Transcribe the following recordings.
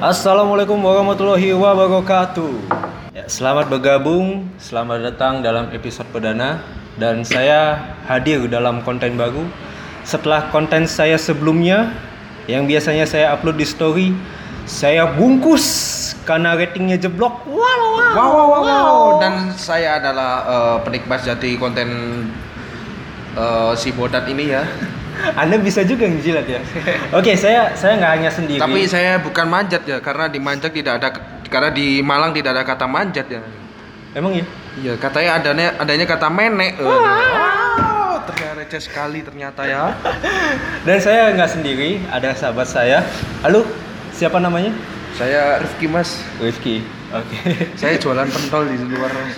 Assalamualaikum warahmatullahi wabarakatuh. Ya, selamat bergabung, selamat datang dalam episode perdana dan saya hadir dalam konten baru setelah konten saya sebelumnya yang biasanya saya upload di story saya bungkus karena ratingnya jeblok. Wow, wow, Wow, wow, wow, wow. Dan saya adalah eh, penikmat jati konten eh, si bodat ini ya. Anda bisa juga ngejilat ya. Oke, saya saya nggak hanya sendiri. Tapi saya bukan manjat ya, karena di manjat tidak ada karena di Malang tidak ada kata manjat ya. emang ya. Iya, katanya adanya adanya kata menek. Eh. Wow, ternyata receh sekali ternyata ya. Dan saya nggak sendiri, ada sahabat saya. Halo, siapa namanya? Saya Rifki Mas. Rifki. Oke. Saya jualan pentol di luar. Mas.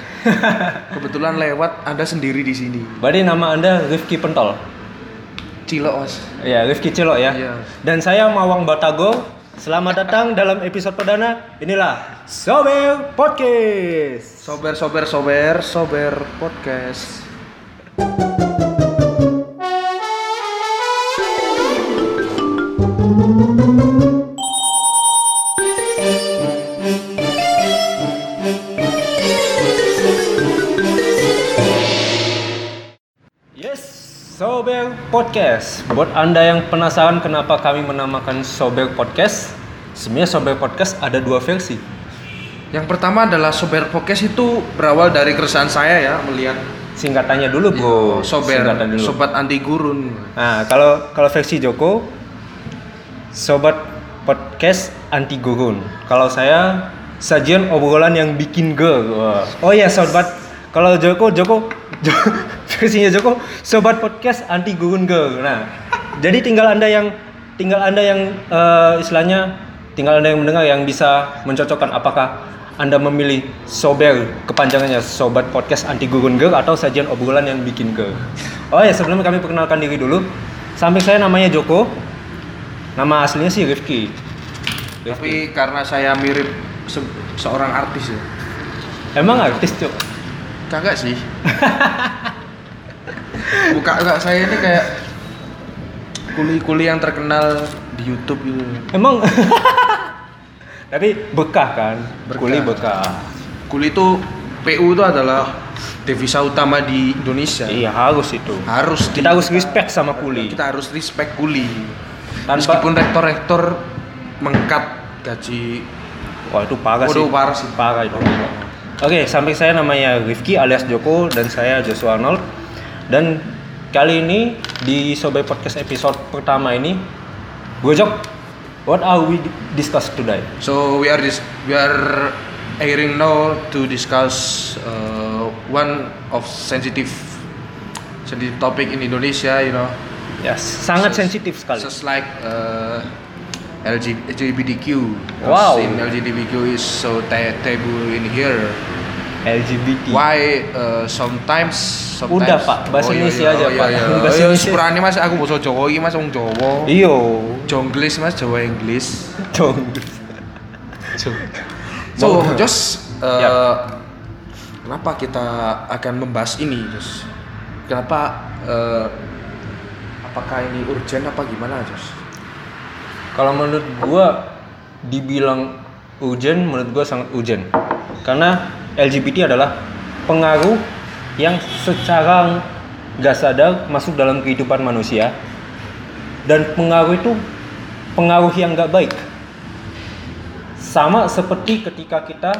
Kebetulan lewat Anda sendiri di sini. Berarti nama Anda Rifki Pentol. Cilok, Mas. Ya, Rifki Celok ya. Iya. Dan saya Mawang Batagor. Selamat datang dalam episode perdana. Inilah Sober Podcast. Sober, sober, sober, sober podcast. Podcast. Buat Anda yang penasaran kenapa kami menamakan Sober Podcast, sebenarnya Sober Podcast ada dua versi. Yang pertama adalah sober podcast itu berawal dari keresahan saya ya melihat Singkatannya dulu, Bro. sober Singkatan dulu. sobat anti gurun. Nah, kalau kalau versi Joko sobat podcast anti gurun. Kalau saya sajian obrolan yang bikin. Wah. Oh ya, sobat. Kalau Joko Joko Jo- versinya Joko sobat podcast anti gurun ge. Nah, jadi tinggal Anda yang tinggal Anda yang eh, istilahnya tinggal Anda yang mendengar yang bisa mencocokkan apakah anda memilih sober kepanjangannya sobat podcast anti gurun ge atau sajian obrolan yang bikin ge. Oh ya sebelumnya kami perkenalkan diri dulu. Samping saya namanya Joko. Nama aslinya sih Rifki. Tapi karena saya mirip se- seorang artis ya. Emang artis cok? Kagak sih. Buka enggak saya ini kayak kuli-kuli yang terkenal di YouTube gitu. Emang? Tapi bekah kan? Berkah. Kuli bekah. Kuli itu PU itu adalah devisa utama di Indonesia. Iya harus itu. Harus di- Kita harus respect sama kuli. Kita harus respect kuli. Tanpa- Meskipun rektor-rektor mengkat gaji Wah itu parah sih. Waduh, parah sih. Parah itu. Oke, samping saya namanya Rifki alias Joko dan saya Joshua Arnold. Dan kali ini di Sobat Podcast episode pertama ini, gue Jok, what are we discuss today? So we are dis- we are airing now to discuss uh, one of sensitive sensitive topic in Indonesia, you know, Ya, sangat sensitif sekali. just like uh, LG, LGBTQ. Wow. In LGBTQ is so ta- taboo in here. LGBT. Why uh, sometimes, sometimes Udah, Pak. Bahasa iya, Indonesia iya, aja, oh, Pak. Iya, iya. Bahasa Ayo, Indonesia. sepurane Mas aku basa Jawa iki Mas wong Jawa. Iyo. Jonglis Mas Jawa Inggris. Dong. So, Mau- Jos, uh, Ya. kenapa kita akan membahas ini, Jos? Kenapa? uh, apakah ini urgent apa gimana, Jos? Kalau menurut gua dibilang urgent, menurut gua sangat urgent. Karena LGBT adalah pengaruh yang secara nggak sadar masuk dalam kehidupan manusia dan pengaruh itu pengaruh yang nggak baik. Sama seperti ketika kita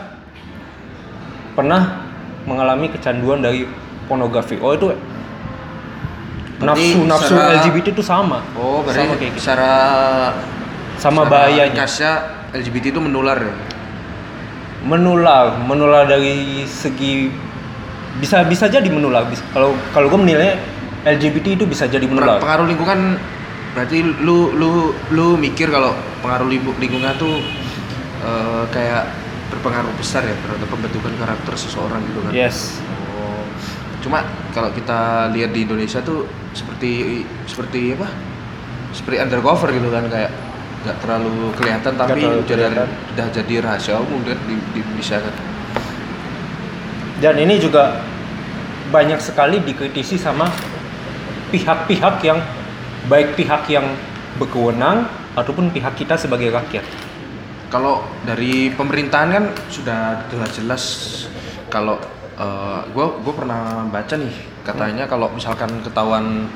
pernah mengalami kecanduan dari pornografi. Oh itu nafsu nafsu secara- LGBT itu sama. Oh, berarti sama kayak gitu. secara sama bahayanya. LGBT itu menular ya. Menular menular dari segi bisa bisa jadi menular kalau kalau gue menilainya LGBT itu bisa jadi menular Pengaruh lingkungan berarti lu lu lu mikir kalau pengaruh lingku- lingkungan tuh uh, kayak berpengaruh besar ya terhadap pembentukan karakter seseorang gitu kan. yes Oh. Cuma kalau kita lihat di Indonesia tuh seperti seperti apa? Seperti undercover gitu kan kayak nggak terlalu kelihatan tapi terlalu udah kelihatan. udah jadi rahasia umum dan di, di- bisa kan. dan ini juga banyak sekali dikritisi sama pihak-pihak yang baik pihak yang berkewenang ataupun pihak kita sebagai rakyat kalau dari pemerintahan kan sudah jelas-jelas kalau gue gue pernah baca nih katanya kalau misalkan ketahuan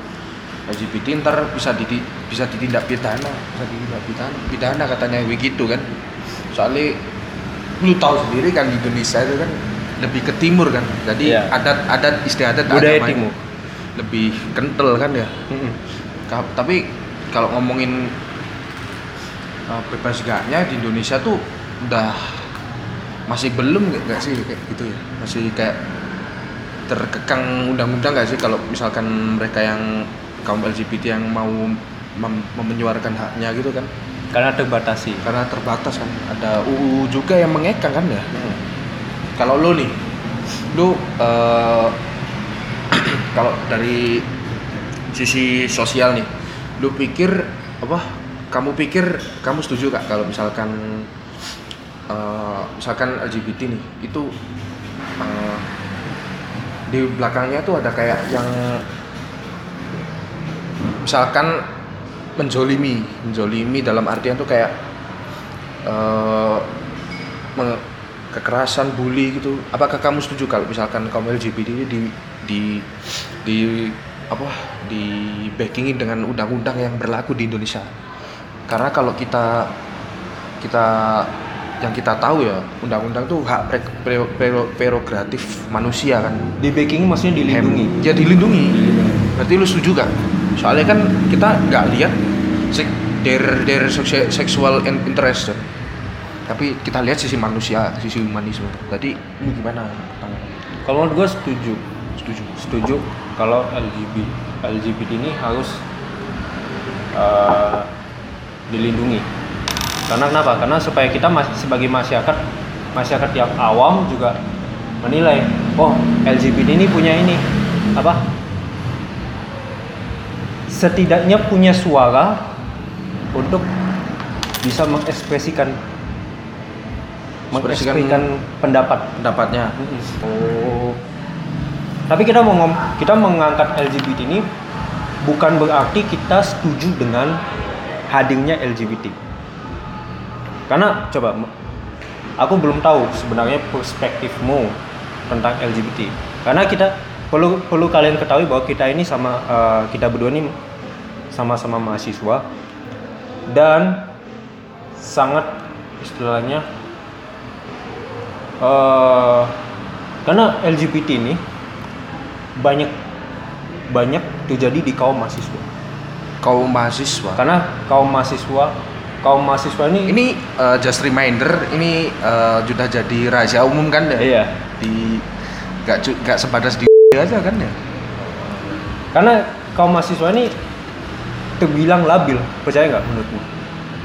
LGBT ntar bisa di, bisa ditindak pidana bisa ditindak pidana pidana katanya begitu kan soalnya lu tahu sendiri kan di Indonesia itu kan lebih ke timur kan jadi Iya. adat adat istiadat Budaya agamanya timur. lebih kental kan ya Mm-mm. Ka- tapi kalau ngomongin uh, bebas gaknya di Indonesia tuh udah masih belum nggak nggak sih kayak gitu ya masih kayak terkekang undang-undang nggak sih kalau misalkan mereka yang kaum LGBT yang mau mem- menyuarakan haknya gitu kan. Karena terbatasi. karena terbatas kan. Ada UU juga yang mengekang kan ya. Kalau lo nih lo eh, kalau dari sisi sosial nih lu pikir apa? Kamu pikir kamu setuju kak kalau misalkan eh, misalkan LGBT nih itu eh, di belakangnya tuh ada kayak yang misalkan menjolimi menjolimi dalam artian tuh kayak me- kekerasan bully gitu. Apakah kamu setuju kalau misalkan kaum LGBT ini di di di apa di backingin dengan undang-undang yang berlaku di Indonesia? Karena kalau kita kita yang kita tahu ya undang-undang tuh hak pre- pre- pre- prerogatif manusia kan. Di backing maksudnya dilindungi. Hem- ya dilindungi. Berarti lu setuju kan soalnya kan kita nggak lihat sek sekse- sexual in- interest tapi kita lihat sisi manusia sisi humanisme tadi lu gimana Kalau menurut gue setuju. setuju Setuju kalau LGBT LGBT ini harus eh, dilindungi. Karena kenapa? Karena supaya kita mas- sebagai masyarakat masyarakat yang awam juga menilai, oh LGBT ini punya ini apa? Setidaknya punya suara untuk bisa mengekspresikan Ekspresikan- mengekspresikan pendapat pendapatnya Oh. Tapi kita mau kita mengangkat LGBT ini bukan berarti kita setuju dengan hadirnya LGBT. Karena coba aku belum tahu sebenarnya perspektifmu tentang LGBT. Karena kita perlu perlu kalian ketahui bahwa kita ini sama eh, kita berdua ini sama-sama mahasiswa dan sangat istilahnya eh karena LGBT ini banyak banyak terjadi di kaum mahasiswa. kaum mahasiswa Karena kaum mahasiswa kaum mahasiswa ini ini uh, just reminder ini uh, sudah jadi rahasia umum kan ya iya. di nggak cu- nggak sebatas di aja kan ya Karena kaum mahasiswa ini terbilang labil, percaya nggak menurutmu?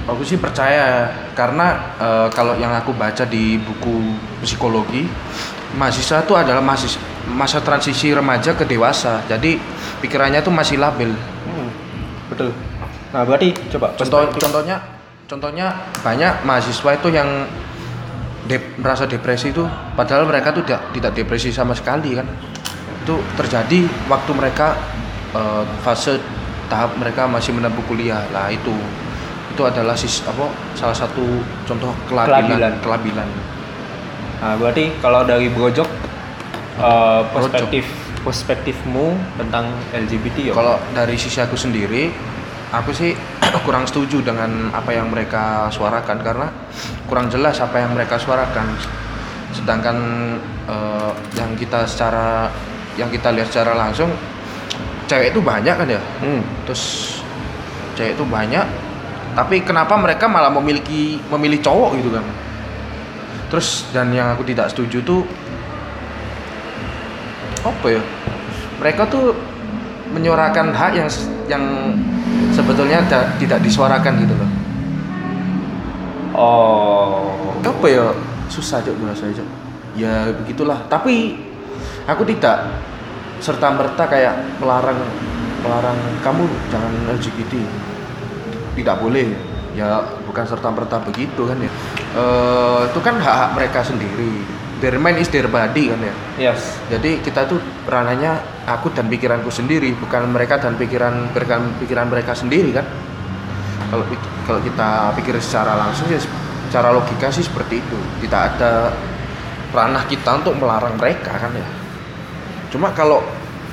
Aku sih percaya karena eh, kalau yang aku baca di buku psikologi mahasiswa itu adalah mahasiswa, masa transisi remaja ke dewasa. Jadi pikirannya tuh masih labil. Hmm, betul. Nah, berarti coba Contoh perspektif- contohnya contohnya banyak mahasiswa itu yang dep- merasa depresi itu padahal mereka tuh tidak tidak depresi sama sekali kan. Itu terjadi waktu mereka eh, fase tahap mereka masih menempuh kuliah. Lah itu itu adalah sis apa salah satu contoh Kelabilan. kelabilan kelabilan. Nah, berarti kalau dari Brojok eh, perspektif perspektifmu tentang LGBT ya? Kalau dari sisi aku sendiri, aku sih kurang setuju dengan apa yang mereka suarakan karena kurang jelas apa yang mereka suarakan. Sedangkan eh, yang kita secara yang kita lihat secara langsung, cewek itu banyak kan ya. Hmm. Terus cewek itu banyak, tapi kenapa mereka malah memiliki memilih cowok gitu kan? Terus dan yang aku tidak setuju tuh apa ya? Mereka tuh menyuarakan hak yang yang sebetulnya da- tidak disuarakan gitu loh. Oh. Apa ya? Susah aja bahasa aja. Ya begitulah. Tapi aku tidak serta merta kayak melarang melarang kamu jangan LGBT. Tidak boleh. Ya bukan serta merta begitu kan ya. Eh, itu kan hak-hak mereka sendiri. Their mind is their body kan ya. Yes. Jadi kita tuh ranahnya aku dan pikiranku sendiri, bukan mereka dan pikiran pikiran, pikiran mereka sendiri kan. Kalau kalau kita pikir secara langsung ya secara logika sih seperti itu tidak ada ranah kita untuk melarang mereka kan ya cuma kalau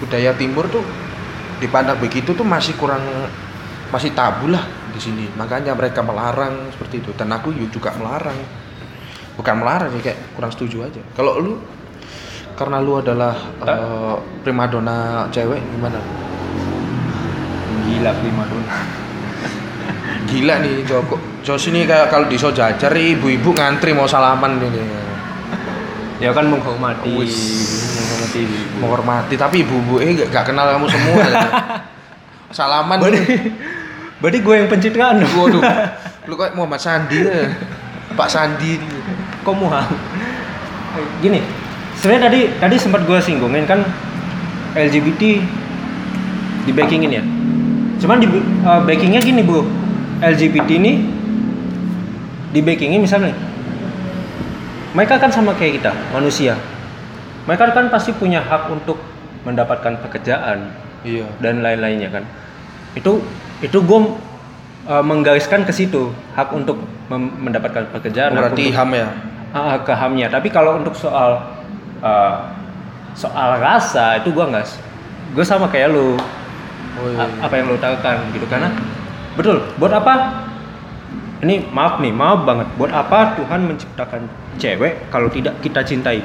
budaya timur tuh dipandang begitu tuh masih kurang masih tabu lah di sini. Makanya mereka melarang seperti itu. Dan aku juga melarang. Bukan melarang sih kayak kurang setuju aja. Kalau lu karena lu adalah uh, primadona cewek gimana? Gila prima dona. gila nih Joko Joko sini kayak kalau di Sojajar ibu-ibu ngantri mau salaman ini. Ya kan menghormati. Wis. Menghormati ibu. menghormati tapi ibu-ibu eh gak, gak kenal kamu semua ya. salaman Berarti, berarti gue yang pencitraan dong. waduh lu kayak Muhammad Sandi ya Pak Sandi Kok mual? Gini, sebenarnya tadi tadi sempat gue singgungin kan LGBT di backingin ya. Cuman di uh, backingnya gini bro, LGBT ini di backingin misalnya, mereka kan sama kayak kita manusia. Mereka kan pasti punya hak untuk mendapatkan pekerjaan iya dan lain-lainnya kan. Itu itu gue uh, menggariskan ke situ hak untuk mendapatkan pekerjaan. berarti untuk- ham ya Ah, ke hamnya. Tapi kalau untuk soal uh, soal rasa itu gua nggak, gue sama kayak lu. oh, iya. A- apa yang lu tahukan gitu karena betul. Buat apa? Ini maaf nih, maaf banget. Buat apa Tuhan menciptakan cewek kalau tidak kita cintai?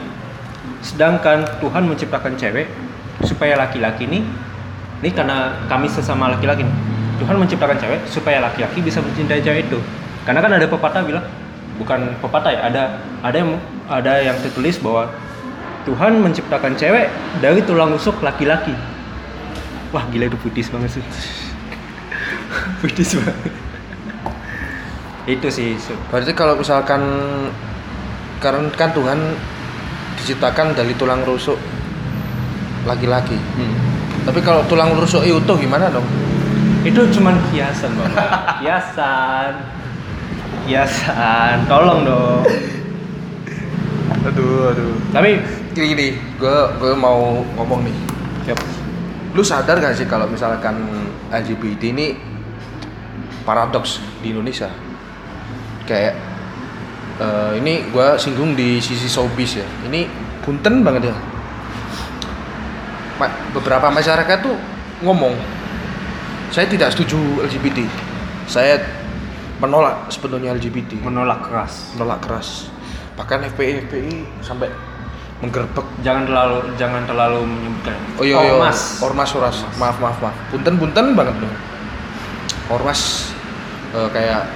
Sedangkan Tuhan menciptakan cewek supaya laki-laki ini, ini karena kami sesama laki-laki. Tuhan menciptakan cewek supaya laki-laki bisa mencintai cewek itu. Karena kan ada pepatah bilang, bukan pepatah ya, ada ada yang ada yang tertulis bahwa Tuhan menciptakan cewek dari tulang rusuk laki-laki. Wah gila itu putis banget sih. putis banget. itu sih. Berarti kalau misalkan karena kan Tuhan diciptakan dari tulang rusuk laki-laki Hmm. tapi kalau tulang rusuk utuh gimana dong Itu cuman kiasan bang. kiasan. Kiasan. Tolong dong. aduh aduh Tapi gini gini gue gue mau ngomong nih Yap. lu sadar gak sih kalau misalkan LGBT ini paradoks di Indonesia kayak eh, ini gue singgung di sisi showbiz ya ini punten banget ya Ma- beberapa masyarakat tuh ngomong saya tidak setuju LGBT saya menolak sepenuhnya LGBT menolak keras. menolak keras bahkan FPI FPI sampai menggerbek Jangan terlalu jangan terlalu menyebutkan. Oh iya, iya. Ormas. Ormas, ormas. Maaf, maaf, maaf. Punten, punten banget dong. Ormas eh, kayak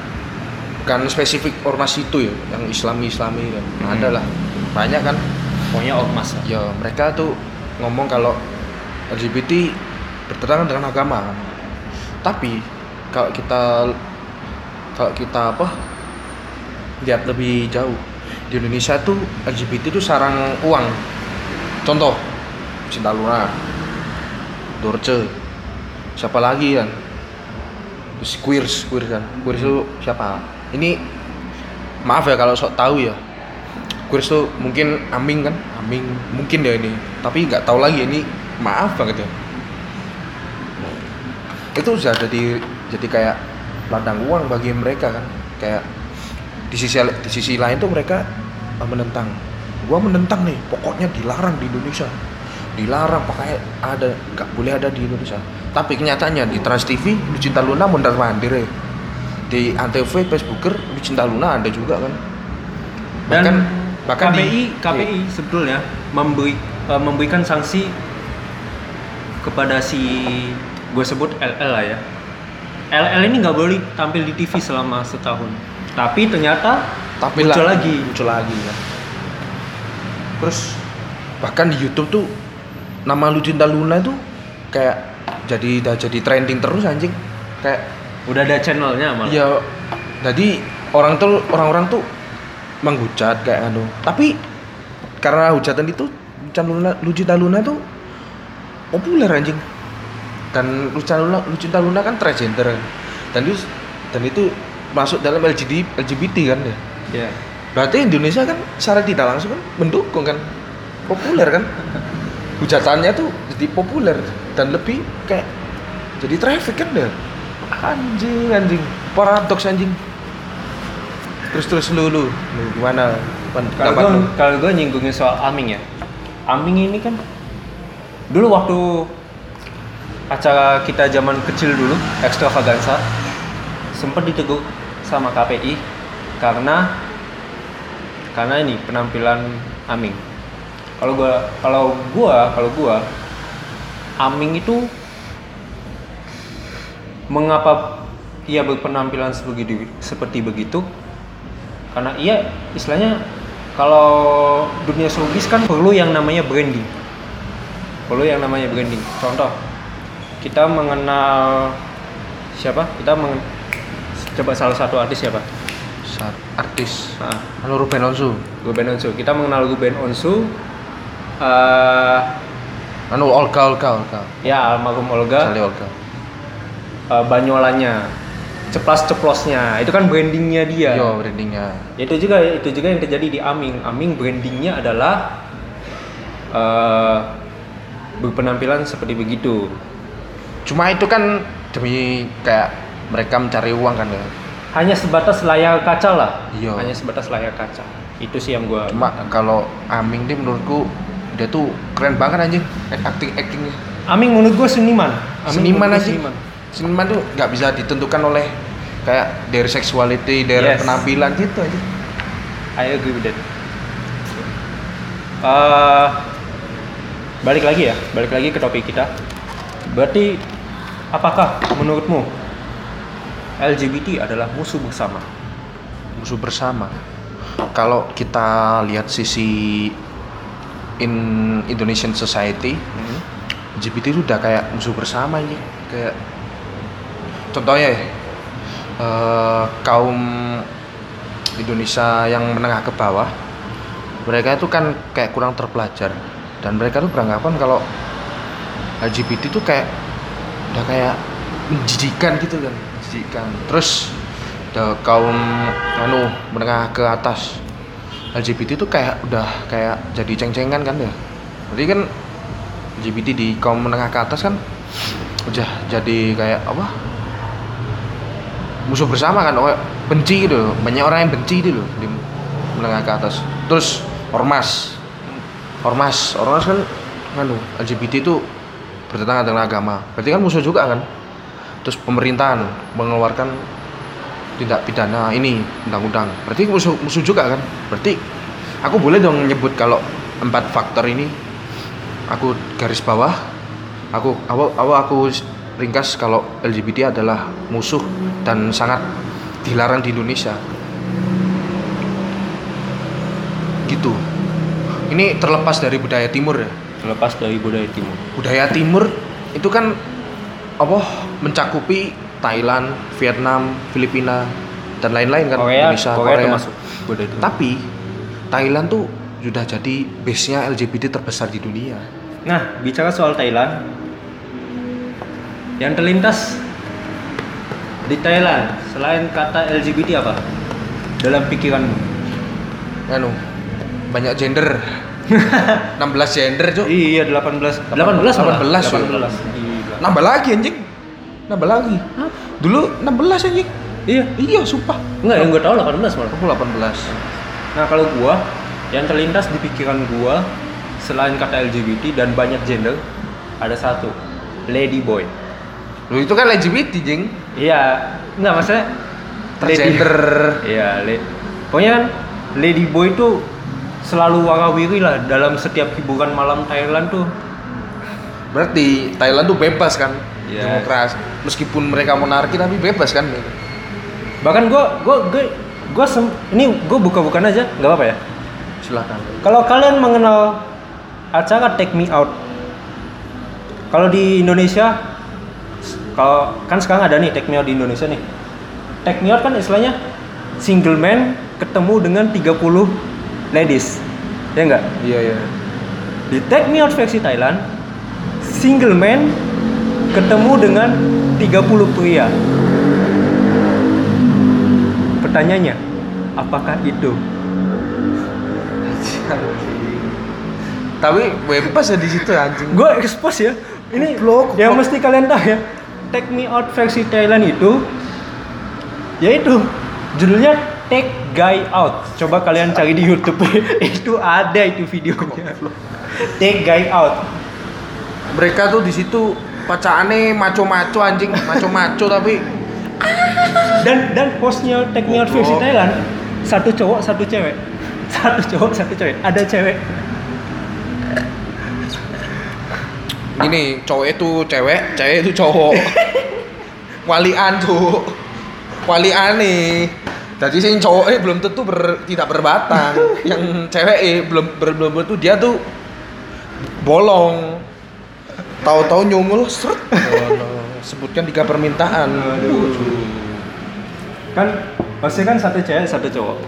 bukan spesifik ormas itu ya, yang Islami Islami kan. Hmm. Ada lah, banyak kan. Pokoknya ormas. lah. Ya mereka tuh ngomong kalau LGBT bertentangan dengan agama. kan. Tapi kalau kita kalau kita apa lihat lebih jauh di Indonesia tuh LGBT tuh sarang uang. Contoh Cinta Luna, Dorce, siapa lagi kan? Terus Queers, Queers kan. Queers itu siapa? Ini maaf ya kalau sok tahu ya. Queers tuh mungkin Aming kan? Aming mungkin ya ini. Tapi nggak tahu lagi ini maaf banget ya. Itu sudah jadi jadi kayak ladang uang bagi mereka kan. Kayak di sisi di sisi lain tuh mereka eh, menentang. Gua menentang nih, pokoknya dilarang di Indonesia. Dilarang pakai ada nggak boleh ada di Indonesia. Tapi kenyataannya di Trans TV Lucinta Luna mondar mandir ya. Di Antv, Facebooker Lucinta Luna ada juga kan. Dan Bahkan- bahkan KPI di- KPI sebetulnya memberi eh, memberikan sanksi kepada si gue sebut LL lah ya. LL ini nggak boleh tampil di TV selama setahun. Tapi ternyata tapi muncul lah- lagi. muncul lagi ya terus bahkan di YouTube tuh nama Lucinta Luna tuh kayak jadi udah jadi trending terus anjing kayak Udah ada channelnya malah. ya jadi orang tuh orang-orang tuh menghujat kayak anu tapi karena hujatan itu Lucinta Luna Lucinta Luna tuh populer anjing. Dan Lucinta Luna Lucinta Luna kan transgender kan. Dan itu dan itu masuk dalam LGBT LGBT kan ya. Ya. Berarti Indonesia kan secara tidak langsung kan mendukung kan. Populer kan. Hujatannya tuh jadi populer dan lebih kayak jadi traffic kan deh anjing anjing. Paradoks anjing. Terus terus lu lu, lu gimana? Kalau gue kalau gue nyinggungin soal Aming ya, Aming ini kan dulu waktu acara kita zaman kecil dulu extravaganza sempat ditegur sama KPI karena karena ini penampilan Aming. Kalau gua kalau gua kalau gua Aming itu mengapa ia berpenampilan sebegitu seperti begitu? Karena ia istilahnya kalau dunia showbiz kan perlu yang namanya branding. Perlu yang namanya branding. Contoh, kita mengenal siapa? Kita mengen- coba salah satu artis siapa? Artis Nah, Ruben Onsu Ruben Onsu. Kita mengenal Ruben Onsu. eh, anu Olga Olga Olga ya almarhum Olga. Sally Olga eh, banyolannya, ceplas-ceplosnya. Itu kan brandingnya dia. yo brandingnya. Itu juga itu juga yang terjadi di Aming. Aming brandingnya adalah eh berpenampilan seperti begitu. Cuma itu kan demi kayak mereka mencari uang kan ya? Hanya sebatas layar kaca lah. Iya. hanya sebatas layar kaca. Itu sih yang gua cuma kalau Aming dia menurutku dia tuh keren banget anjing acting actingnya Aming menurut gua seniman. Aming seniman aja seniman. Seniman tuh nggak bisa ditentukan oleh kayak dari sexuality dari Yes. penampilan gitu aja. I agree with that. Eh, balik lagi ya balik lagi ke topik kita. Berarti apakah menurutmu LGBT adalah musuh bersama? Musuh bersama. Kalau kita lihat sisi in Indonesian society LGBT itu udah kayak musuh bersama ini. Kayak contohnya ya eh, kaum Indonesia yang menengah ke bawah mereka itu kan kayak kurang terpelajar. Dan mereka tuh beranggapan kalau LGBT itu kayak udah kayak menjijikan gitu kan menjijikan. Terus udah kaum anu menengah ke atas LGBT itu kayak udah kayak jadi ceng-cengan kan ya. Berarti kan LGBT di kaum menengah ke atas kan udah jadi kayak apa musuh bersama kan oh, benci gitu loh. banyak orang yang benci gitu loh di menengah ke atas. Terus ormas. Ormas ormas kan anu LGBT itu bertentangan dengan agama. Berarti kan musuh juga kan. Terus pemerintahan mengeluarkan tindak pidana ini undang-undang. Berarti musuh musuh juga kan. Berarti aku boleh dong nyebut kalau empat faktor ini. Aku garis bawah aku awal awal aku ringkas kalau LGBT adalah musuh dan sangat dilarang di Indonesia. Gitu. Ini terlepas dari budaya timur ya? Lepas dari budaya timur. Budaya timur itu kan apa mencakupi Thailand, Vietnam, Filipina dan lain-lain kan Korea Indonesia, Korea, Korea. termasuk budaya timur. Tapi Thailand tuh sudah jadi base-nya LGBT terbesar di dunia. nah bicara soal Thailand yang terlintas di Thailand selain kata LGBT apa dalam pikiranmu Anu, banyak gender. 16 gender, Cuk. iya 18 18 18, malah. 18, 18 Gila. Nambah lagi anjing. Nambah lagi. Dulu 16 anjing. iya Iya, sumpah. enggak yang gue tahu 18 malah Aku 18. Nah kalau gua yang terlintas di pikiran gua selain kata LGBT dan banyak gender ada satu lady boy. Lu itu kan LGBT, Jing. Iya, enggak maksudnya Transgender. Iya, le- pokoknya kan lady boy itu selalu warawiri lah dalam setiap hiburan malam Thailand tuh. Berarti Thailand tuh bebas kan? Iya. Demokrasi. Meskipun mereka monarki tapi bebas kan? Bahkan gua gua gua, gua sem- ini gua buka-bukan aja, nggak apa-apa ya. Silakan. Kalau kalian mengenal acara Take Me Out, kalau di Indonesia, kalau kan sekarang ada nih Take Me Out di Indonesia nih. Take Me Out kan istilahnya single man ketemu dengan 30 ladies, ya enggak? Iya, iya. Di Take Me Out versi Thailand, single man ketemu dengan 30 pria. Pertanyaannya, apakah itu Tapi bebas ya di situ anjing. gue expose ya ini Goblok, yang mesti kalian tahu ya take me out versi Thailand itu yaitu judulnya Take guy out. Coba kalian cari di YouTube. itu ada itu videonya. Take guy out. Mereka tuh di situ pacaane maco-maco anjing, maco-maco tapi Dan dan hostnya Take Me Out versi. Thailand satu cowok satu cewek. Satu cowok satu cewek. Ada cewek. Gini, cowok itu cewek, cewek itu cowok. Walian tuh. Walian nih. Jadi sing cowok eh belum tentu ber- tidak berbatang. Yang cewek eh belum ber- belum tentu dia tuh bolong. Tahu-tahu nyungul seret. Sebutkan tiga permintaan. Kan pasti kan satu cewek satu cowok.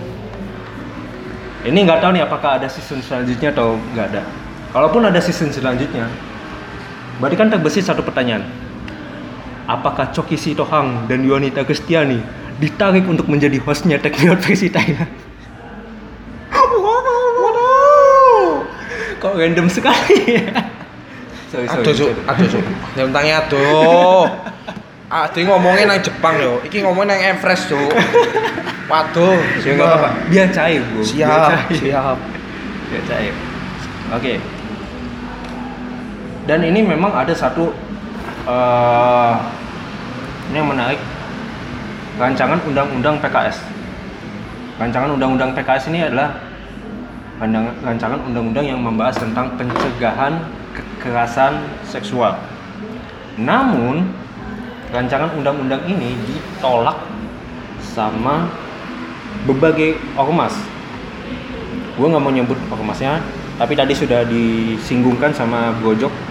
Ini nggak tahu nih apakah ada season selanjutnya atau nggak ada. Kalaupun ada season selanjutnya, berarti kan terbesit satu pertanyaan. Apakah Choki Sitohang dan Yuanita Kristiani ditarik untuk menjadi hostnya Out versi Thailand? Kok random sekali ya? sorry, sorry, Aduh, sorry. Aduh, Cuk. Nyentangnya aduh. Adi ngomongin nang Jepang yo. Iki ngomongin nang Everest, Cuk. Waduh, Ya apa-apa. Biar cair. Biar Siap, cair. siap. Biar cair. Oke. Dan ini memang ada satu eh ini yang menarik rancangan undang-undang PKS. Rancangan undang-undang PKS ini adalah rancangan rancangan undang-undang yang membahas tentang pencegahan kekerasan seksual. Namun rancangan undang-undang ini ditolak sama berbagai ormas. Gue nggak mau nyebut ormasnya, tapi tadi sudah disinggungkan sama Gojok.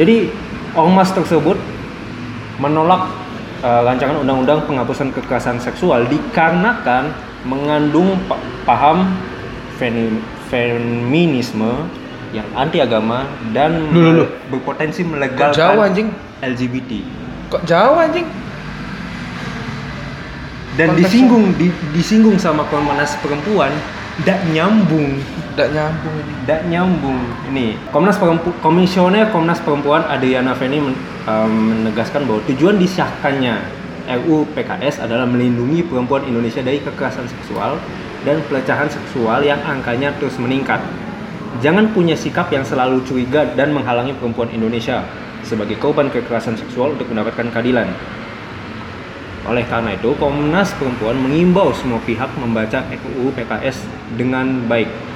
Jadi ormas tersebut menolak eh, rancangan undang-undang penghapusan kekerasan seksual dikarenakan mengandung pa- paham feminisme yang anti agama dan berpotensi Kok melegalkan jauh anjing? LGBT. Kok jauh anjing? dan Konteksnya- disinggung di- disinggung sama Komnas Perempuan tidak nyambung Nggak nyambung ini. tidak nyambung ini Komnas Perempu Komisioner Komnas Perempuan Adriana Feni men- em, menegaskan bahwa tujuan disahkannya RUU PKS adalah melindungi perempuan Indonesia dari kekerasan seksual dan pelecehan seksual yang angkanya terus meningkat. Jangan punya sikap yang selalu curiga dan menghalangi perempuan Indonesia sebagai korban kekerasan seksual untuk mendapatkan keadilan. Oleh karena itu, Komnas Perempuan mengimbau semua pihak membaca RUU PKS dengan baik.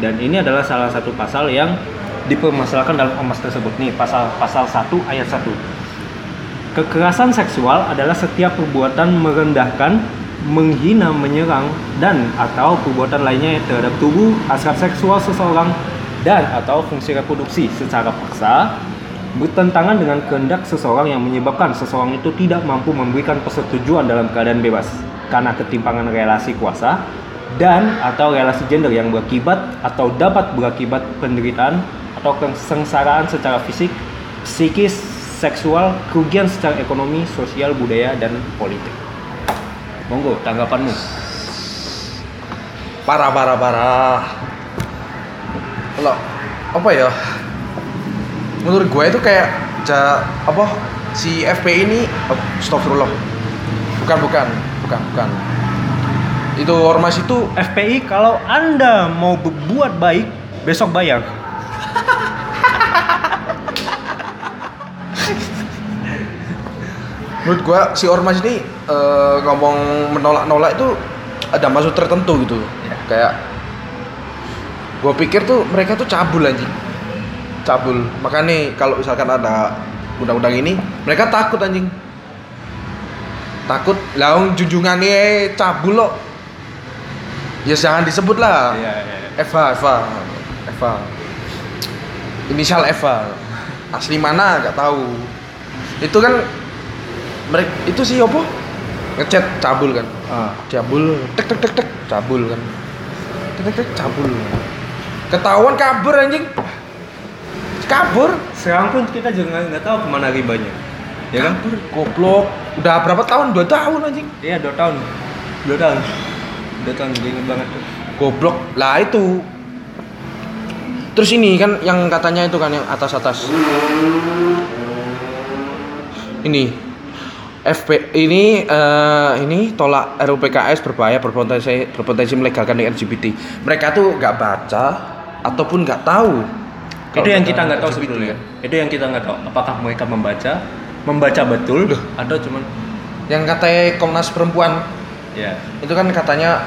Dan ini adalah salah satu pasal yang dipermasalahkan dalam ormas tersebut. Nih, pasal pasal 1 ayat 1. Kekerasan seksual adalah setiap perbuatan merendahkan, menghina, menyerang dan atau perbuatan lainnya terhadap tubuh, hasrat seksual seseorang dan atau fungsi reproduksi secara paksa bertentangan dengan kehendak seseorang yang menyebabkan seseorang itu tidak mampu memberikan persetujuan dalam keadaan bebas karena ketimpangan relasi kuasa dan atau relasi gender yang berakibat atau dapat berakibat penderitaan atau kesengsaraan secara fisik, psikis, seksual, kerugian secara ekonomi, sosial, budaya, dan politik. Monggo, tanggapanmu. Parah, parah, parah. Kalau apa ya? Menurut gue itu kayak ja, apa si FP ini oh, astagfirullah. Bukan, bukan, bukan, bukan. Itu ormas itu FPI kalau Anda mau berbuat baik, besok bayar. menurut gua si ormas ini eh, ngomong menolak-nolak itu ada maksud tertentu gitu. Kayak gua pikir tuh mereka tuh cabul anjing. Cabul. Makanya kalau misalkan ada undang-undang ini mereka takut anjing. Takut laung junjungannya cabul loh ya jangan disebut lah. Eva Eva. Eva. Inisial Eva. Asli mana? Nggak tahu. Itu kan mereka itu sih apa? Ngechat cabul kan? Ah. cabul. Tek tek tek tek. Cabul kan? Tek tek tek cabul. Ketahuan kabur anjing. Kabur? Sekarang pun kita juga nggak tahu ke mana ribanya, ya kan? kabur goblok. Udah berapa tahun? Dua tahun anjing. Iya, dua tahun, dua tahun, tahun, gue inget banget goblok. Lah itu. Terus ini kan yang katanya itu kan yang atas atas ini FP ini eh, ini tolak RUU PKS berbahaya berpotensi berpotensi melegalkan LGBT. Mereka tuh nggak baca ataupun nggak tahu. itu yang kita nggak tahu LGBT. sebetulnya. itu yang kita nggak tahu. Apakah mereka membaca? Membaca betul atau cuman Yang katanya Komnas Perempuan ya itu kan katanya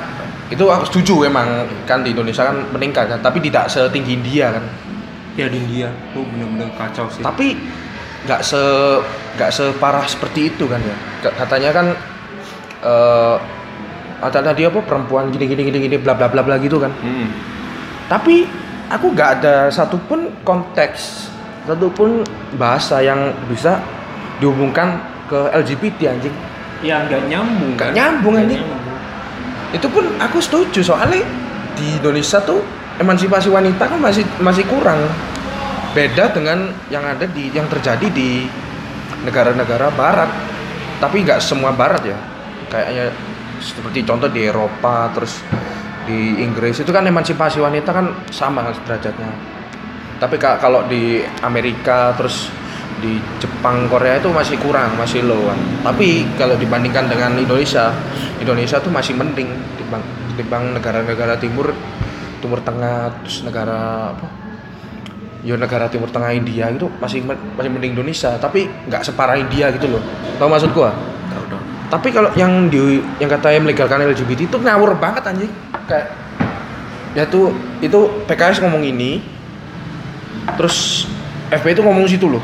itu aku setuju emang kan di Indonesia kan meningkat kan, tapi tidak setinggi India kan. ya di India tuh bener-bener kacau sih Tapi nggak se nggak separah seperti itu kan ya. Katanya kan eh ada tadi apa perempuan gini gini gini gini bla bla bla bla gitu kan. Hmm. Tapi aku nggak ada satupun konteks, satupun bahasa yang bisa dihubungkan ke LGBT anjing. Ya nggak nyambung Nggak kan? nyambung, anjing. nyambung. Itu pun aku setuju soalnya di Indonesia tuh emansipasi wanita kan masih masih kurang. Beda dengan yang ada di yang terjadi di negara-negara barat. Tapi nggak semua barat ya. Kayaknya seperti contoh di Eropa terus di Inggris itu kan emansipasi wanita kan sama kan derajatnya. Tapi ka- kalau di Amerika terus di Jepang, Korea itu masih kurang, masih low kan. Tapi kalau dibandingkan dengan Indonesia, Indonesia tuh masih mending dibanding, dibanding negara-negara timur, timur tengah, terus negara apa? Ya negara timur tengah India itu masih masih mending Indonesia, tapi nggak separah India gitu loh. Tahu maksud gua? Tapi kalau yang di yang katanya melegalkan LGBT itu ngawur banget anjing. Kayak ya tuh itu PKS ngomong ini terus FP itu ngomong situ loh.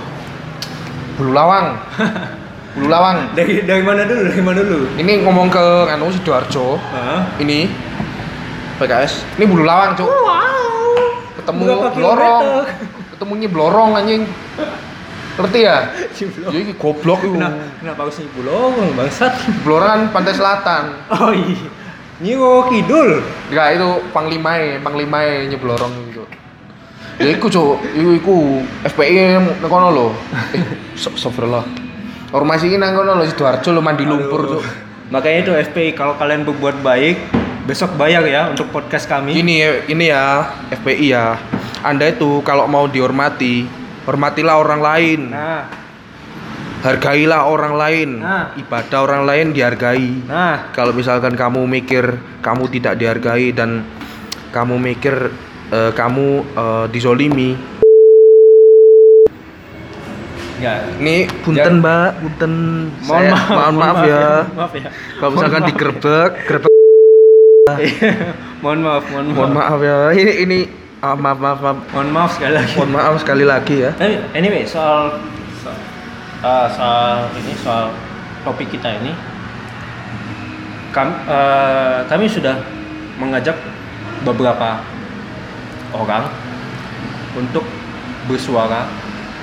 Bulu Lawang. Bulu Lawang. dari dari mana dulu dari mana dulu Ini ngomong ke anu Sidoarjo. Hah? Ini PKS. Ini Bulu Lawang, Cuk. Ketemu Berapa blorong. kilometer? Ketemunya blorong anjing. Ngerti ya? Jadi goblok itu. kenapa kenapa harus nyebut lowong bangsat Blorong kan pantai selatan. oh iya ini kok kidul Enggak itu panglimae, panglimae nyeblorong gitu. Ya iku cuk, iku iku FPI nang kono lho. Eh, astagfirullah. Ormas iki nang kono lho Sidoarjo lho mandi lumpur cuk. makanya itu FPI kalau kalian berbuat baik besok bayar ya untuk podcast kami Ini ya, ini ya FPI ya. Anda itu kalau mau dihormati, hormatilah orang lain. nah Hargailah orang lain. Nah. Ibadah orang lain dihargai. nah Kalau misalkan kamu mikir kamu tidak dihargai dan kamu mikir eh, kamu eh, dizolimi, enggak Ini punten mbak, punten. mohon Saya- maaf mohon maaf ya. maaf ya Kalau misalkan Mohon digerebek, gerebek. mohon maaf mohon maaf Mohon maaf ya. Ini ini ah, maaf maaf maaf. mohon maaf sekali lagi Mohon maaf sekali lagi ya. Anyway soal soal, ah, soal ini soal topik kita ini kami, kami sudah mengajak beberapa orang untuk bersuara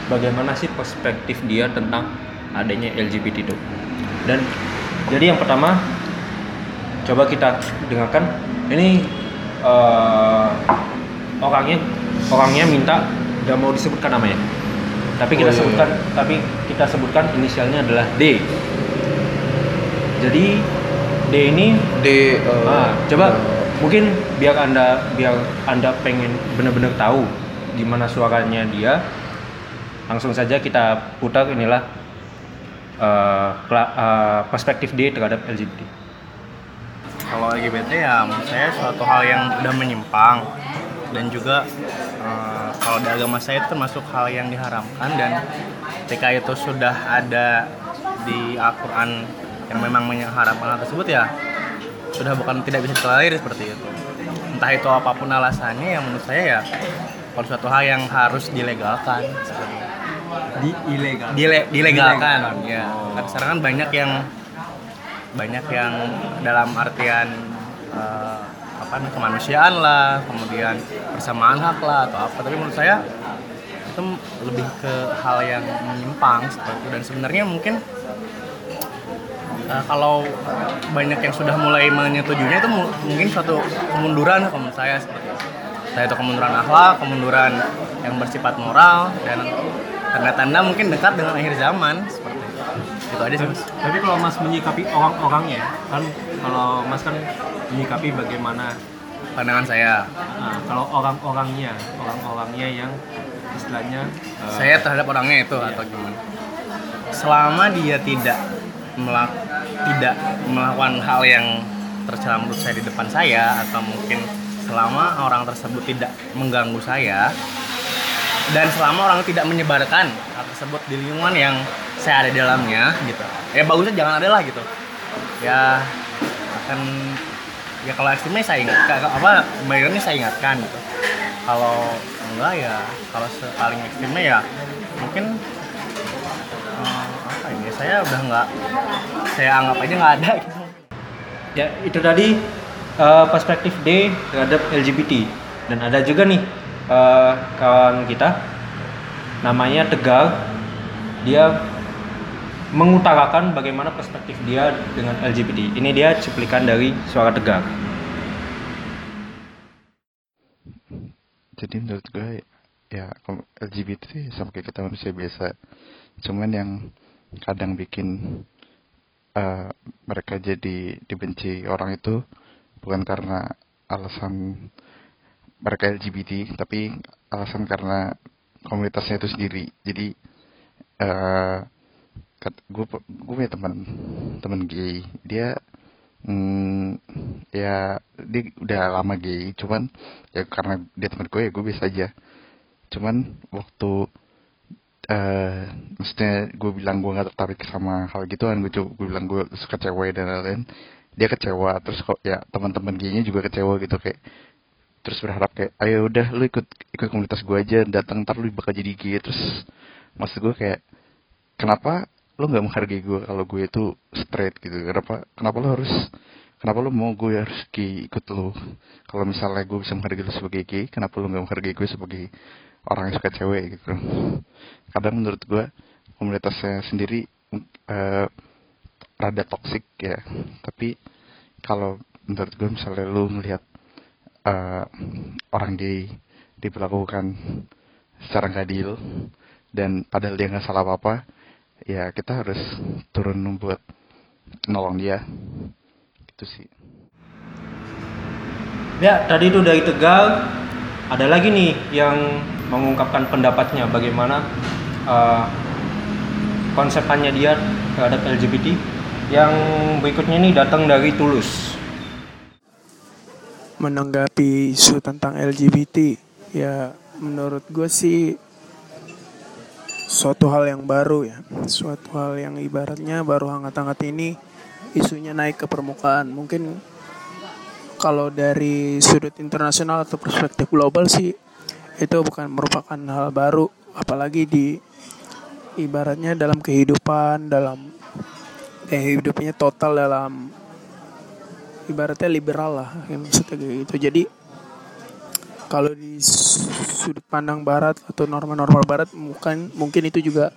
bagaimana sih perspektif dia tentang adanya LGBT itu. Dan jadi yang pertama coba kita dengarkan. Ini eh, orangnya orangnya minta nggak mau disebutkan namanya. Tapi kita Oh, iya, sebutkan tapi kita sebutkan inisialnya adalah D. Jadi D ini Di eh, ah, coba mungkin biar anda biar anda pengen benar-benar tahu gimana suaranya dia langsung saja kita putar inilah kela- eh, perspektif D terhadap LGBT Kalau LGBT ya menurut saya suatu hal yang udah menyimpang. Dan juga eh, kalau di agama saya itu termasuk hal yang diharamkan dan ketika itu sudah ada di Al-Quran yang memang mengharamkan hal tersebut ya sudah bukan tidak bisa ditolerir seperti itu. Entah itu apa pun alasannya yang menurut saya ya kalau suatu hal yang harus dilegalkan seperti itu. di ilegal. Dile- dilegalkan ya. Oh. kan sekarang kan banyak yang banyak yang dalam artian eh, apa kemanusiaan lah kemudian persamaan hak lah atau apa. Tapi menurut saya itu lebih ke hal yang menyimpang seperti itu. Dan sebenarnya mungkin eh, kalau banyak yang sudah mulai menyetujuinya itu mu- mungkin suatu kemunduran kalau menurut saya seperti itu. Entah itu kemunduran akhlak, kemunduran yang bersifat moral dan tanda-tanda mungkin dekat dengan akhir zaman seperti itu. Itu aja sih. Mas. tapi kalau mas menyikapi orang-orangnya kan kalau mas kan menyikapi bagaimana Pandangan saya, Nah, kalau orang-orangnya, orang-orangnya yang istilahnya eh, saya terhadap orangnya itu Iya. atau gimana? Selama dia tidak melak tidak melakukan hal yang tercela menurut saya di depan saya atau mungkin selama orang tersebut tidak mengganggu saya dan selama orang tidak menyebarkan hal tersebut di lingkungan yang saya ada di dalamnya gitu. Ya bagusnya jangan ada lah gitu. Ya akan ya kalau ekstrimnya saya ingat apa bayarnya saya ingatkan gitu. Kalau enggak ya kalau paling ekstrimnya ya mungkin eh, saya udah nggak saya anggap aja nggak ada gitu Ya, itu tadi eh, perspektif D terhadap LGBT. Dan ada juga nih eh, kawan kita namanya Tegar. Dia mengutarakan bagaimana perspektif dia dengan LGBT. Ini dia cuplikan dari suara Tegar. jadi menurut gue ya kom- LGBT sih sama kayak kita manusia biasa cuman yang kadang bikin eh, mereka jadi dibenci orang itu bukan karena alasan mereka LGBT tapi alasan karena komunitasnya itu sendiri. Jadi eh gue gue punya teman teman gay. Dia hmm, ya dia udah lama gay cuman ya karena dia teman gue ya gue biasa aja. Cuman waktu eh maksudnya gue bilang gue nggak tertarik sama hal gituan gue coba gue bilang gue suka cewek dan lain-lain dia kecewa. Terus kok ya teman-teman gaynya juga kecewa gitu kayak terus berharap kayak ayo udah lu ikut ikut komunitas gue aja datang ntar lu bakal jadi gay. Terus maksud gue kayak kenapa lu nggak menghargai gue kalau gue itu straight gitu? Kenapa kenapa lu harus kenapa lu mau gue harus gay ikut lu? Kalau misalnya gue bisa menghargai lu sebagai gay kenapa lu nggak menghargai gue sebagai orang yang suka cewek gitu. Kadang menurut gue komunitasnya sendiri eh, rada toksik ya. Tapi kalau menurut gue misalnya lu ngelihat eh, orang gay diperlakukan secara nggak adil dan padahal dia nggak salah apa apa ya kita harus turun buat nolong dia. Gitu sih. Ya, tadi itu dari Tegal. Ada lagi nih yang mengungkapkan pendapatnya bagaimana uh, konsepannya dia terhadap LGBT. Yang berikutnya nih datang dari Tulus. menanggapi isu tentang LGBT ya menurut gue sih suatu hal yang baru ya suatu hal yang ibaratnya baru hangat-hangat ini isunya naik ke permukaan mungkin kalau dari sudut internasional atau perspektif global sih itu bukan merupakan hal baru apalagi di ibaratnya dalam kehidupan dalam eh hidupnya total dalam ibaratnya liberal lah yang maksudnya gitu. Jadi kalau di sudut pandang barat atau norma-norma barat mungkin mungkin itu juga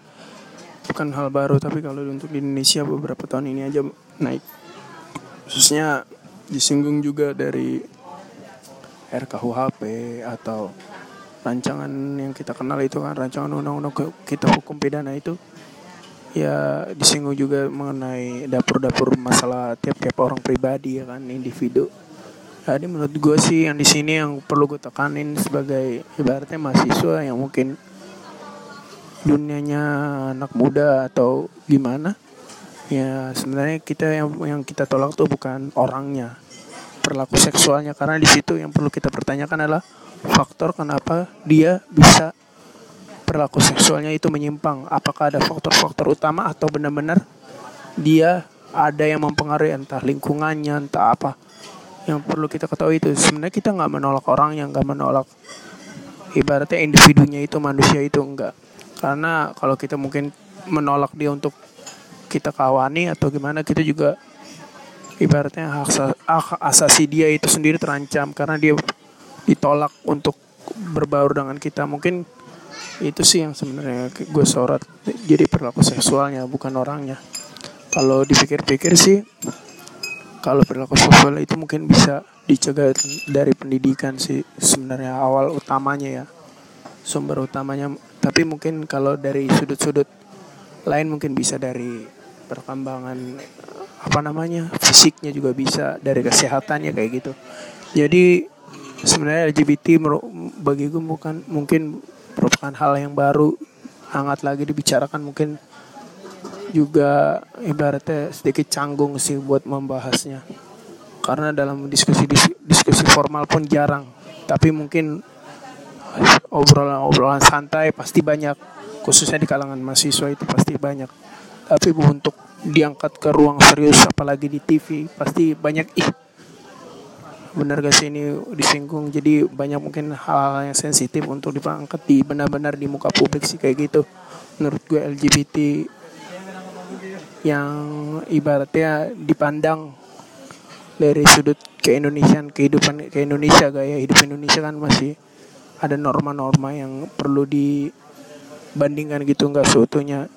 bukan hal baru. Tapi kalau untuk di Indonesia beberapa tahun ini aja naik. Khususnya disinggung juga dari RKUHP atau rancangan yang kita kenal itu kan rancangan undang-undang kita hukum pidana itu ya disinggung juga mengenai dapur-dapur masalah tiap-tiap orang pribadi ya kan individu. Jadi menurut gue sih yang di sini yang perlu gue tekanin sebagai ibaratnya mahasiswa yang mungkin dunianya anak muda atau gimana ya sebenarnya kita yang yang kita tolak tuh bukan orangnya perilaku seksualnya. Karena di situ yang perlu kita pertanyakan adalah faktor kenapa dia bisa perilaku seksualnya itu menyimpang. Apakah ada faktor-faktor utama atau benar-benar dia ada yang mempengaruhi entah lingkungannya entah apa. Yang perlu kita ketahui itu sebenarnya kita nggak menolak orang yang nggak menolak ibaratnya individunya itu manusia itu enggak karena kalau kita mungkin menolak dia untuk kita kawani atau gimana kita juga ibaratnya hak, hak asasi dia itu sendiri terancam karena dia ditolak untuk berbaur dengan kita. Mungkin itu sih yang sebenarnya gue sorot. Jadi perilaku seksualnya bukan orangnya. Kalau dipikir-pikir sih kalau perilaku seksual itu mungkin bisa dicegah dari pendidikan sih sebenarnya awal utamanya ya. Sumber utamanya. Tapi mungkin kalau dari sudut-sudut lain mungkin bisa dari perkembangan apa namanya fisiknya juga bisa dari kesehatannya kayak gitu. Jadi sebenarnya LGBT bagi gue bukan mungkin merupakan hal yang baru hangat lagi dibicarakan mungkin juga ibaratnya sedikit canggung sih buat membahasnya. Karena dalam diskusi diskusi formal pun jarang. Tapi mungkin obrolan-obrolan santai pasti banyak. Khususnya di kalangan mahasiswa itu pasti banyak tapi untuk diangkat ke ruang serius apalagi di TV pasti banyak ih benar gak sih ini disinggung? Jadi banyak mungkin hal-hal yang sensitif untuk diangkat di benar-benar di muka publik sih kayak gitu. Menurut gue LGBT yang ibaratnya dipandang dari sudut keindonesian kehidupan ke Indonesia gaya hidup Indonesia kan masih ada norma-norma yang perlu dibandingkan gitu nggak seutuhnya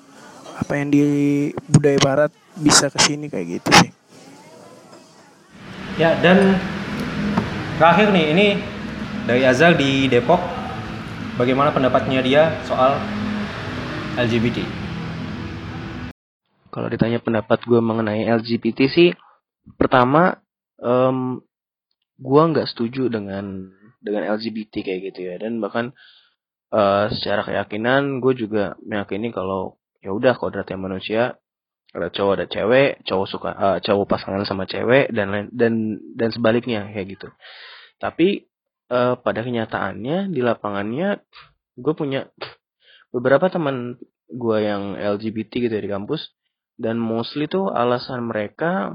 apa yang di budaya barat bisa ke sini kayak gitu sih. Ya dan terakhir nih ini dari Azal di Depok bagaimana pendapatnya dia soal LGBT? Kalau ditanya pendapat gue mengenai LGBT sih, pertama um, gue nggak setuju dengan dengan LGBT kayak gitu ya dan bahkan uh, secara keyakinan gue juga meyakini kalau ya udah kodratnya manusia ada cowok ada cewek cowok suka uh, cowok pasangan sama cewek dan dan dan sebaliknya kayak gitu. Tapi uh, pada kenyataannya di lapangannya gue punya beberapa teman gue yang LGBT gitu ya di kampus dan mostly tuh alasan mereka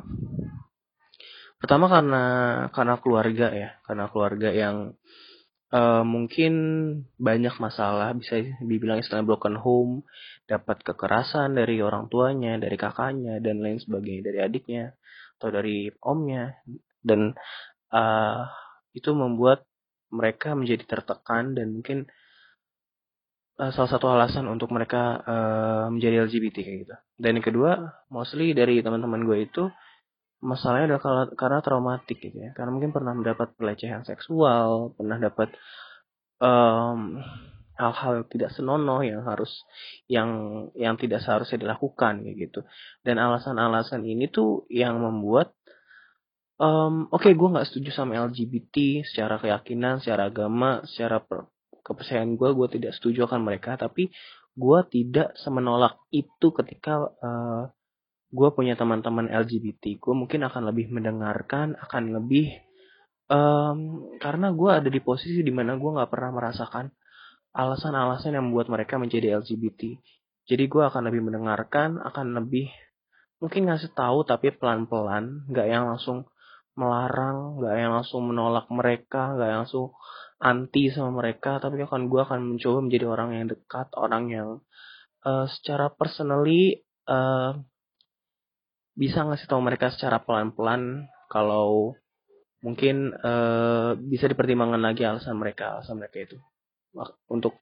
pertama karena karena keluarga ya karena keluarga yang uh, mungkin banyak masalah bisa dibilang istilah broken home dapat kekerasan dari orang tuanya dari kakaknya dan lain sebagainya dari adiknya atau dari omnya. Dan uh, itu membuat mereka menjadi tertekan dan mungkin uh, salah satu alasan untuk mereka uh, menjadi LGBT kayak gitu. Dan yang kedua mostly dari teman-teman gue itu masalahnya adalah karena traumatik gitu ya. Karena mungkin pernah mendapat pelecehan seksual pernah dapat um, hal-hal tidak senonoh yang harus yang yang tidak seharusnya dilakukan gitu. Dan alasan-alasan ini tuh yang membuat um, oke okay, gue nggak setuju sama LGBT secara keyakinan secara agama secara per, kepercayaan gue gue tidak setuju akan mereka tapi gue tidak semenolak itu ketika uh, gue punya teman-teman LGBT gue mungkin akan lebih mendengarkan akan lebih um, karena gue ada di posisi di mana gue nggak pernah merasakan alasan-alasan yang membuat mereka menjadi LGBT jadi gue akan lebih mendengarkan akan lebih mungkin ngasih tahu tapi pelan-pelan. Nggak yang langsung melarang nggak yang langsung menolak mereka nggak yang langsung anti sama mereka. Tapi akan gue akan mencoba menjadi orang yang dekat orang yang uh, secara personally uh, bisa ngasih tahu mereka secara pelan-pelan. Kalau mungkin uh, bisa dipertimbangkan lagi alasan mereka alasan mereka itu untuk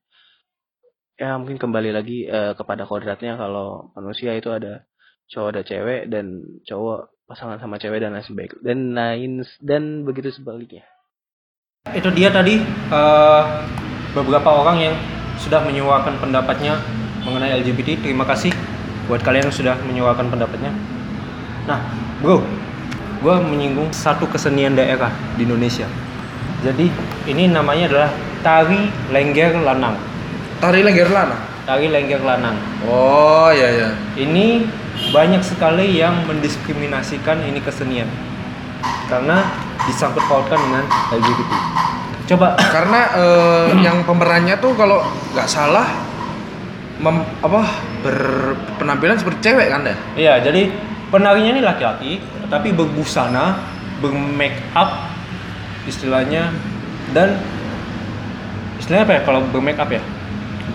ya mungkin kembali lagi uh, kepada kodratnya kalau manusia itu ada cowok ada cewek dan cowok pasangan sama cewek dan lain sebagainya dan lain dan begitu sebaliknya. Itu dia tadi uh, beberapa orang yang sudah menyuarakan pendapatnya mengenai LGBT terima kasih buat kalian yang sudah menyuarakan pendapatnya. Nah, bro, gue menyinggung satu kesenian daerah di Indonesia. Jadi ini namanya adalah tari lengger lanang. Tari lengger lanang. Tari lengger lanang. Oh iya iya. Ini banyak sekali yang mendiskriminasikan ini kesenian karena disangkut pautkan dengan LGBT. Coba. Karena uh, yang pemerannya tuh kalau nggak salah mem, apa berpenampilan seperti cewek kan ya? Iya, jadi penarinya ini laki-laki tapi berbusana bermake up istilahnya dan istilahnya apa ya kalau bermake up ya?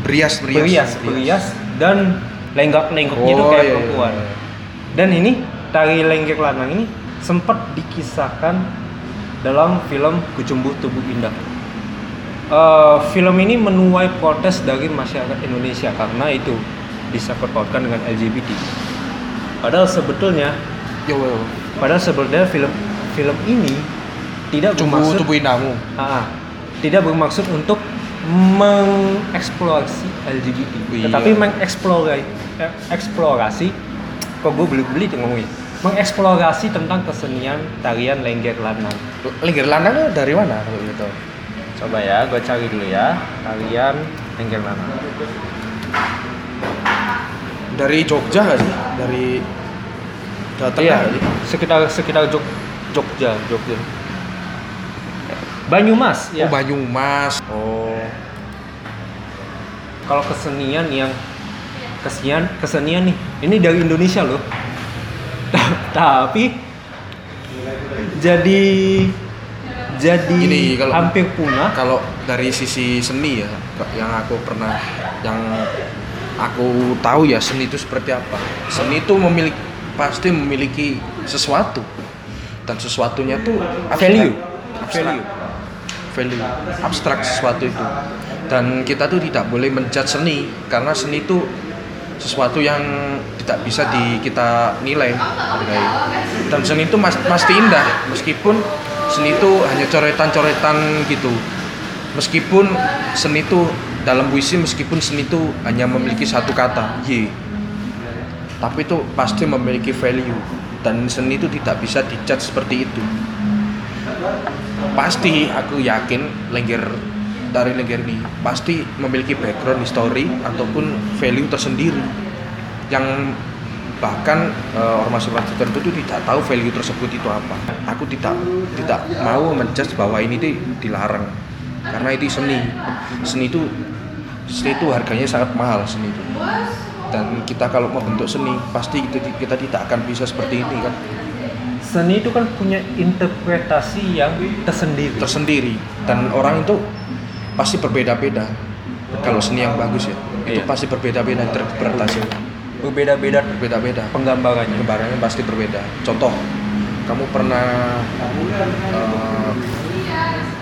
Berias berias. Berias, berias. dan lenggak lenggoknya oh, itu kayak iya, iya, perempuan. Iya. dan ini tari lenggak lanang ini sempat dikisahkan dalam film Kucumbu Tubuh Indah. Uh, film ini menuai protes dari masyarakat Indonesia karena itu disangkut pautkan dengan LGBT Padahal sebetulnya yo, yo. Padahal sebetulnya film film ini tidak Cumbu bermaksud tubuh inamu. Ah, tidak bermaksud untuk mengeksplorasi LGBT, iya. tetapi mengeksplorasi eh, eksplorasi kok gue beli beli tuh ngomongnya mengeksplorasi tentang kesenian tarian lengger lanang. Lengger lanang dari mana kalau gitu? Coba ya, gue cari dulu ya tarian lengger lanang. dari Jogja nggak sih dari Jawa Tengah Iya, sekitar sekitar Jog, Jogja, Jogja. Banyumas, ya. oh Banyumas oh Kalau kesenian yang kesenian kesenian nih, ini dari Indonesia loh. Tapi jadi jadi Gini, kalau- hampir punah. kalau dari sisi seni ya yang aku pernah yang aku tahu ya seni itu seperti apa seni itu memiliki pasti memiliki sesuatu dan sesuatunya tuh. Value. Value. Value abstrak sesuatu itu. Dan kita tuh tidak boleh menjudge seni karena seni itu sesuatu yang tidak bisa di kita nilai. Hargai. dan seni itu mas- pasti indah meskipun seni itu hanya coretan-coretan gitu. Meskipun seni itu dalam puisi meskipun seni itu hanya memiliki satu kata y. Tapi itu pasti memiliki value dan seni itu tidak bisa dijudge seperti itu pasti aku yakin lengger dari lengger ini pasti memiliki background history ataupun value tersendiri. Yang bahkan eh, ormas-ormas tertentu itu tidak tahu value tersebut itu apa. Aku tidak tidak mau menjudge bahwa ini tuh dilarang. Karena itu seni. Seni itu seni itu harganya sangat mahal seni itu. Dan kita kalau membentuk seni pasti kita, kita tidak akan bisa seperti ini kan Seni itu kan punya interpretasi yang tersendiri. tersendiri dan orang itu pasti berbeda-beda kalau seni yang bagus ya itu Iya. pasti berbeda-beda interpretasinya Berbeda-beda berbeda-beda penggambarannya. gambarannya pasti berbeda contoh kamu pernah eh,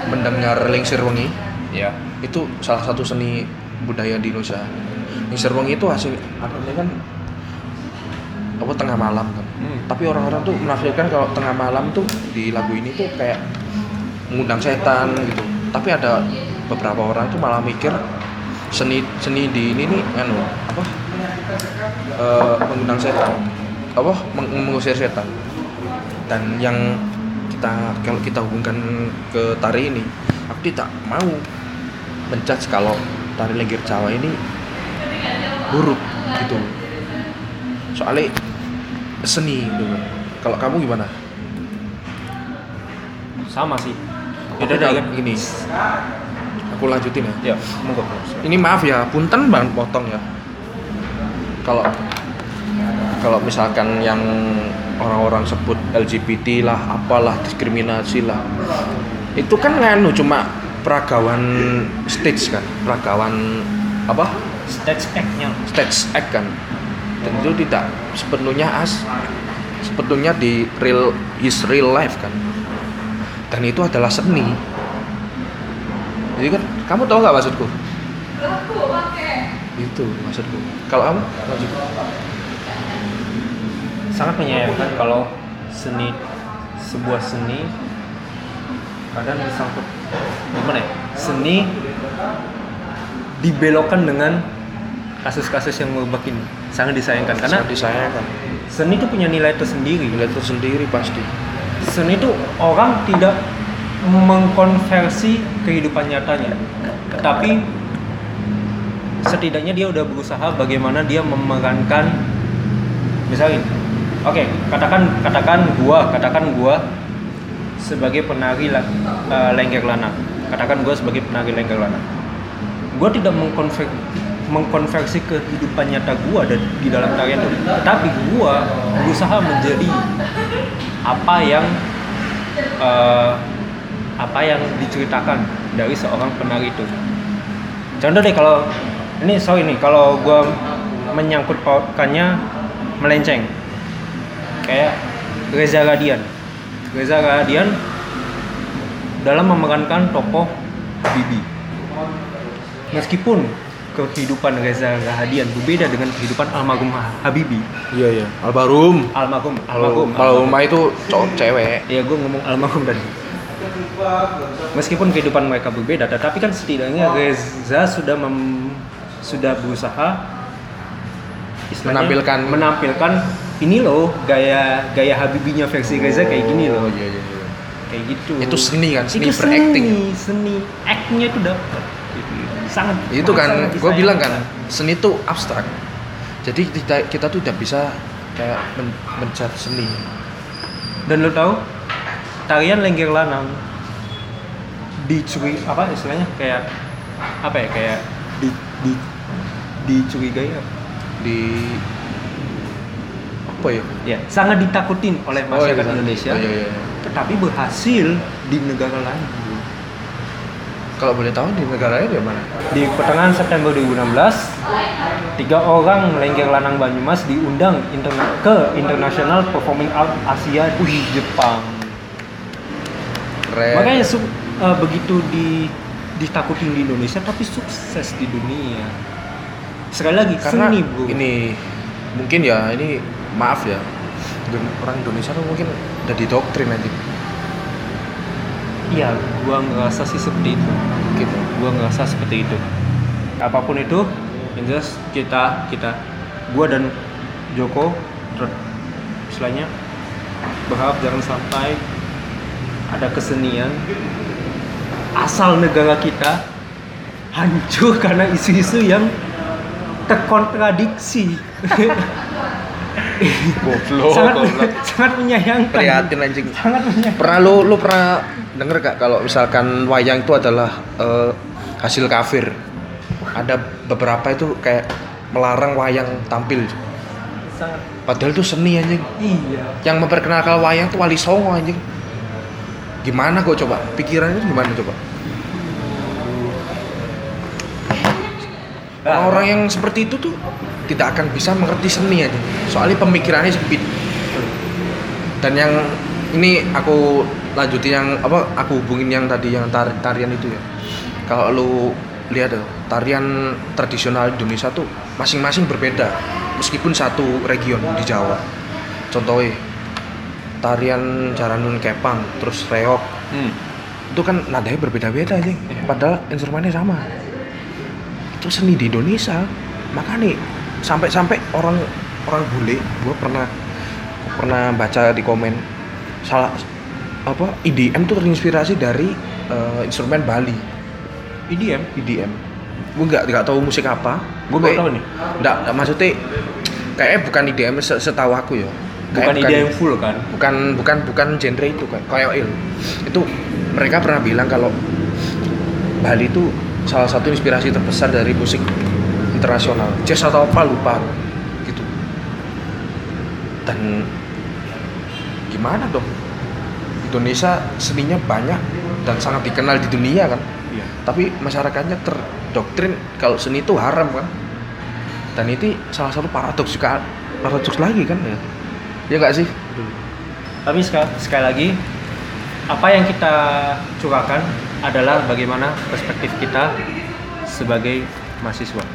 mendengar Lingsir Wengi Ya. itu salah satu seni budaya di Indonesia Lingsir Wengi itu hasil artinya kan apa tengah malam kan Hmm. tapi orang-orang tuh menafsirkan kalau tengah malam tuh di lagu ini tuh kayak mengundang setan gitu tapi ada beberapa orang tuh malah mikir seni seni di ini nih anu apa eh, mengundang setan apa meng- mengusir setan dan yang kita kalau kita hubungkan ke tari ini aku tidak mau menjudge kalau tari lenggir Jawa ini buruk gitu soalnya seni gitu kalau kamu gimana? Sama sih. Beda dengan ini aku lanjutin ya. Ya, monggo. ini maaf ya punten banget potong ya. Kalau kalau misalkan yang orang-orang sebut LGBT lah apalah diskriminasi lah. Itu kan nganu cuma peragawan stage kan? Peragawan apa? Stage act-nya. stage act kan dan itu tidak sepenuhnya as sepenuhnya di real his real life kan. Dan itu adalah seni. Jadi kan kamu tahu nggak maksudku? Itu maksudku. Kalau kamu lanjut. Sangat menyayangkan kalau seni sebuah seni kadang disangkut gimana ya? Seni dibelokkan dengan kasus-kasus yang merebak ini. Sangat disayangkan. Karena sangat disayangkan. seni itu punya nilai tersendiri. nilai tersendiri pasti. Seni itu orang tidak mengkonversi kehidupan nyatanya, tapi setidaknya dia udah berusaha bagaimana dia memerankan, misalnya, oke, katakan katakan gua, katakan gua sebagai penari eh, lengger lana, katakan gua sebagai penari lengger lana, gua tidak mengkonver mengkonversi kehidupan nyata gua ada di dalam tarian itu, tapi gua berusaha menjadi apa yang eh, apa yang diceritakan dari seorang penari itu. Contoh deh kalau ini sorry nih kalau gua menyangkut pautkannya melenceng kayak Reza Radian. Reza Radian dalam memerankan tokoh Bibi. Meskipun kehidupan Reza Radian berbeda dengan kehidupan almarhum Habibi. iya iya almarhum Almarhum, almarhum. kalau itu cowok cewek Ya gue ngomong almarhum tadi. Meskipun kehidupan mereka berbeda, tetapi kan setidaknya Reza sudah mem, sudah berusaha Menampilkan- menampilkan ini loh gaya gaya Habibinya versi Reza kayak gini loh, iya iya iya kayak gitu. itu seni kan seni itu berakting seni, seni, act-nya itu dapat. Sangat itu kan sangat gue bilang kan seni itu abstrak jadi kita kita tuh udah bisa kayak men mencat seni Dan lo tahu tarian lengger lanang dicuri apa istilahnya kayak apa ya kayak di di dicurigai apa? di apa ya ya sangat ditakutin oleh Oh, iya, masyarakat iya. Indonesia Oh, iya, iya, iya. tetapi berhasil di negara lain kalau boleh tahu di negara lain di mana? Di pertengahan September 2016 tiga orang lengger lanang Banyumas diundang interna- ke International Performing Art Asia di Jepang. Keren. Makanya eh, begitu di ditakutin di Indonesia tapi sukses di dunia. Sekali lagi karena seni bro. ini mungkin ya ini maaf ya orang Indonesia tuh mungkin udah didoktrin nanti iya gua ngerasa sih seperti itu gitu. Gua ngerasa seperti itu. Apa pun itu yang jelas kita kita gua dan Joko istilahnya berharap jangan sampai ada kesenian asal negara kita hancur karena isu-isu yang terkontradiksi goblok. Sangat goblok. sangat menyayangkan. Prihatin anjing. Sangat menyayangkan. Pernah lu lu pernah denger gak kalau misalkan wayang itu adalah eh, hasil kafir? Ada beberapa itu kayak melarang wayang tampil. Sangat. Padahal itu seni anjing. Iya. Yang memperkenalkan wayang tuh wali songo anjing. Gimana gue coba? Pikirannya itu gimana coba Nah, orang yang seperti itu tuh tidak akan bisa mengerti seni aja. Soalnya pemikirannya sempit. Dan yang ini aku lanjutin yang apa aku hubungin yang tadi yang tar- tarian itu ya. Kalau lu lihat tuh tarian tradisional Indonesia tuh masing-masing berbeda meskipun satu region di Jawa. Contohnya tarian Jaranun Kepang terus reok. Hmm. itu kan nadanya berbeda-beda aja padahal instrumennya sama itu seni di Indonesia. Makanya sampai-sampai orang orang bule gue pernah pernah baca di komen salah apa IDM tuh terinspirasi dari eh, instrumen Bali. EDM IDM gue nggak nggak tahu musik apa. Gua baru tahu nih. nggak nggak, maksudnya kayaknya bukan IDM se- setahu aku ya. Bukan ide yang full kan? Bukan bukan bukan genre itu kan kayak itu mereka pernah bilang kalau Bali itu salah satu inspirasi terbesar dari musik internasional. Jazz atau apa lupa gitu. Dan gimana dong? Indonesia seninya banyak dan sangat dikenal di dunia kan? Iya. Tapi masyarakatnya terdoktrin kalau seni itu haram kan? Dan itu salah satu paradoks juga paradoks lagi kan? Ya ya nggak sih? Tapi sekali, sekali lagi, apa yang kita curahkan adalah bagaimana perspektif kita sebagai mahasiswa.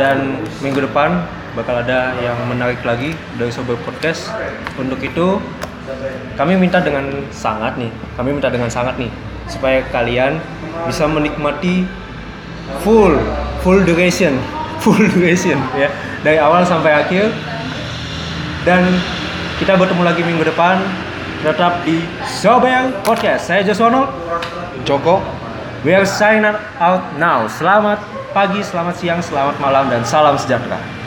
Dan minggu depan bakal ada yang menarik lagi dari Sober Podcast. Untuk itu, kami minta dengan sangat nih, kami minta dengan sangat nih, supaya kalian bisa menikmati full, full duration, full duration ya, dari awal sampai akhir dan kita bertemu lagi minggu depan tetap di Sober Podcast. Saya Joswono. Joko We are signing out now. Selamat pagi, selamat siang, selamat malam, dan salam sejahtera.